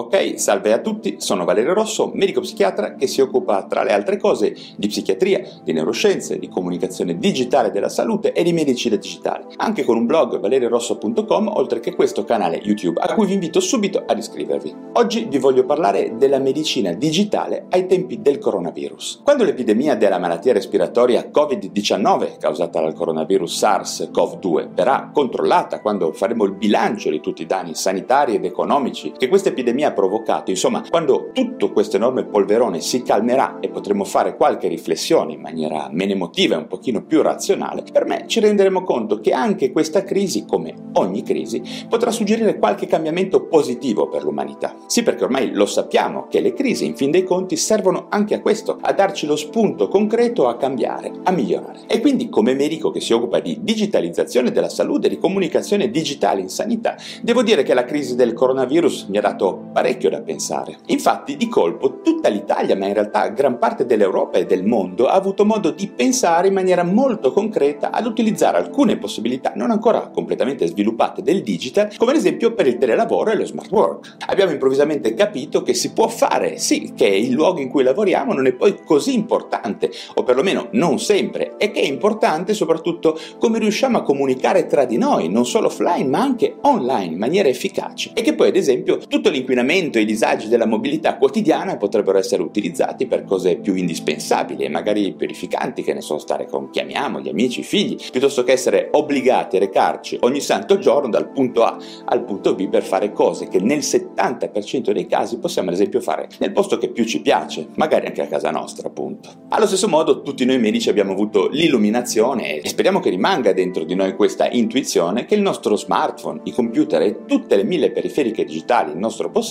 Ok, salve a tutti, sono Valerio Rosso, medico psichiatra che si occupa tra le altre cose di psichiatria, di neuroscienze, di comunicazione digitale della salute e di medicina digitale, anche con un blog valeriorosso.com oltre che questo canale YouTube a cui vi invito subito ad iscrivervi. Oggi vi voglio parlare della medicina digitale ai tempi del coronavirus. Quando l'epidemia della malattia respiratoria Covid-19 causata dal coronavirus SARS-CoV-2 verrà controllata, quando faremo il bilancio di tutti i danni sanitari ed economici che questa epidemia ha provocato. Insomma, quando tutto questo enorme polverone si calmerà e potremo fare qualche riflessione in maniera meno emotiva e un pochino più razionale, per me ci renderemo conto che anche questa crisi, come ogni crisi, potrà suggerire qualche cambiamento positivo per l'umanità. Sì, perché ormai lo sappiamo che le crisi, in fin dei conti, servono anche a questo, a darci lo spunto concreto a cambiare, a migliorare. E quindi, come medico che si occupa di digitalizzazione della salute, di comunicazione digitale in sanità, devo dire che la crisi del coronavirus mi ha dato parecchio da pensare. Infatti, di colpo, tutta l'Italia, ma in realtà gran parte dell'Europa e del mondo, ha avuto modo di pensare in maniera molto concreta ad utilizzare alcune possibilità non ancora completamente sviluppate del digital, come ad esempio per il telelavoro e lo smart work. Abbiamo improvvisamente capito che si può fare, sì, che il luogo in cui lavoriamo non è poi così importante, o perlomeno non sempre, e che è importante soprattutto come riusciamo a comunicare tra di noi, non solo offline ma anche online in maniera efficace. E che poi, ad esempio, tutto l'inquinamento e i disagi della mobilità quotidiana potrebbero essere utilizzati per cose più indispensabili e magari purificanti, che ne so, stare con chi amiamo, gli amici, i figli, piuttosto che essere obbligati a recarci ogni santo giorno dal punto A al punto B per fare cose che nel 70% dei casi possiamo ad esempio fare nel posto che più ci piace, magari anche a casa nostra, appunto. Allo stesso modo, tutti noi medici abbiamo avuto l'illuminazione e speriamo che rimanga dentro di noi questa intuizione che il nostro smartphone, i computer e tutte le mille periferiche digitali in nostro possesso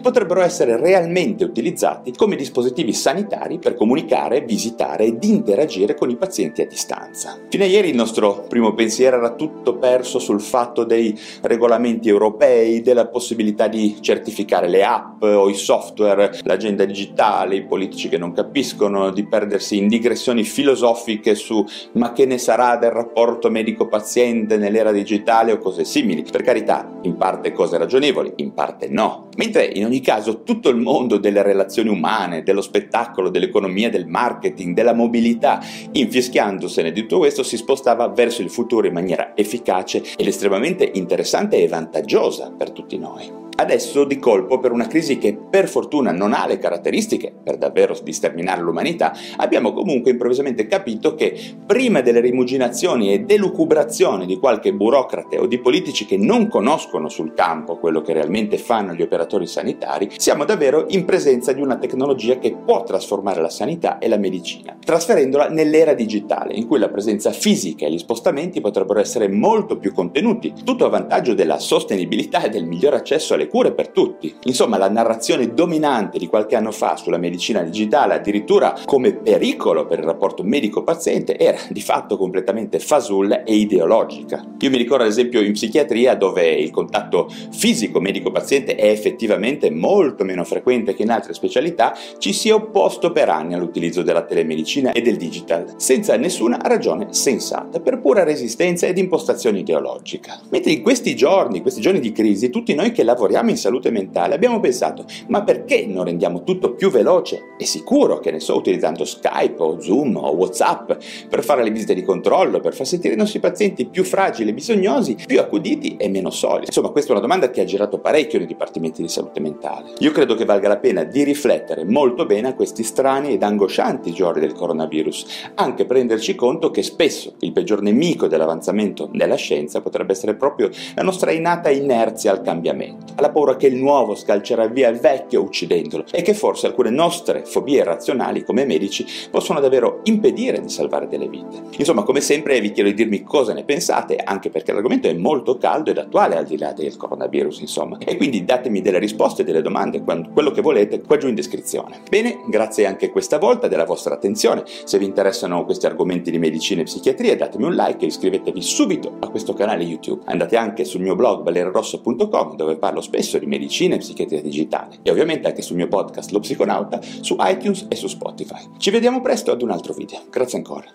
potrebbero essere realmente utilizzati come dispositivi sanitari per comunicare, visitare ed interagire con i pazienti a distanza. Fino a ieri il nostro primo pensiero era tutto perso sul fatto dei regolamenti europei, della possibilità di certificare le app o i software, l'agenda digitale, i politici che non capiscono, di perdersi in digressioni filosofiche su ma che ne sarà del rapporto medico-paziente nell'era digitale o cose simili. Per carità, in parte cose ragionevoli, in parte no. Mentre in ogni caso tutto il mondo delle relazioni umane, dello spettacolo, dell'economia, del marketing, della mobilità, infischiandosene di tutto questo, si spostava verso il futuro in maniera efficace ed estremamente interessante e vantaggiosa per tutti noi. Adesso, di colpo, per una crisi che per fortuna non ha le caratteristiche per davvero di sterminare l'umanità, abbiamo comunque improvvisamente capito che prima delle rimuginazioni e delucubrazioni di qualche burocrate o di politici che non conoscono sul campo quello che realmente fanno gli operatori sanitari, siamo davvero in presenza di una tecnologia che può trasformare la sanità e la medicina, trasferendola nell'era digitale, in cui la presenza fisica e gli spostamenti potrebbero essere molto più contenuti, tutto a vantaggio della sostenibilità e del miglior accesso alle cure per tutti. Insomma, la narrazione dominante di qualche anno fa sulla medicina digitale, addirittura come pericolo per il rapporto medico-paziente, era di fatto completamente fasulla e ideologica. Io mi ricordo ad esempio in psichiatria dove il contatto fisico medico-paziente è effettivamente molto meno frequente che in altre specialità, ci si è opposto per anni all'utilizzo della telemedicina e del digital, senza nessuna ragione sensata, per pura resistenza ed impostazione ideologica. Mentre in questi giorni, questi giorni di crisi, tutti noi che lavoriamo lavoriamo in salute mentale abbiamo pensato ma perché non rendiamo tutto più veloce e sicuro, che ne so, utilizzando Skype o Zoom o Whatsapp per fare le visite di controllo, per far sentire i nostri pazienti più fragili e bisognosi, più accuditi e meno solidi? Insomma, questa è una domanda che ha girato parecchio nei dipartimenti di salute mentale. Io credo che valga la pena di riflettere molto bene a questi strani ed angoscianti giorni del coronavirus, anche per renderci conto che spesso il peggior nemico dell'avanzamento della scienza potrebbe essere proprio la nostra innata inerzia al cambiamento paura che il nuovo scalcerà via il vecchio uccidendolo e che forse alcune nostre fobie irrazionali come medici possono davvero impedire di salvare delle vite. Insomma, come sempre vi chiedo di dirmi cosa ne pensate, anche perché l'argomento è molto caldo ed attuale al di là del coronavirus, insomma. E quindi datemi delle risposte, delle domande, quello che volete qua giù in descrizione. Bene, grazie anche questa volta della vostra attenzione. Se vi interessano questi argomenti di medicina e psichiatria, datemi un like e iscrivetevi subito a questo canale YouTube. Andate anche sul mio blog valerosso.com dove parlo spesso di medicina e psichiatria digitale e ovviamente anche sul mio podcast Lo Psiconauta su iTunes e su Spotify. Ci vediamo presto ad un altro video. Grazie ancora.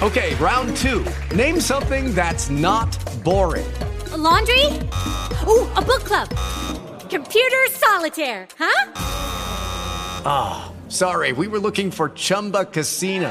Ok, round 2. Name something that's not boring. A laundry? Ooh, a book club. Computer solitaire, huh? Ah, oh, sorry. We were looking for Chumba Casino.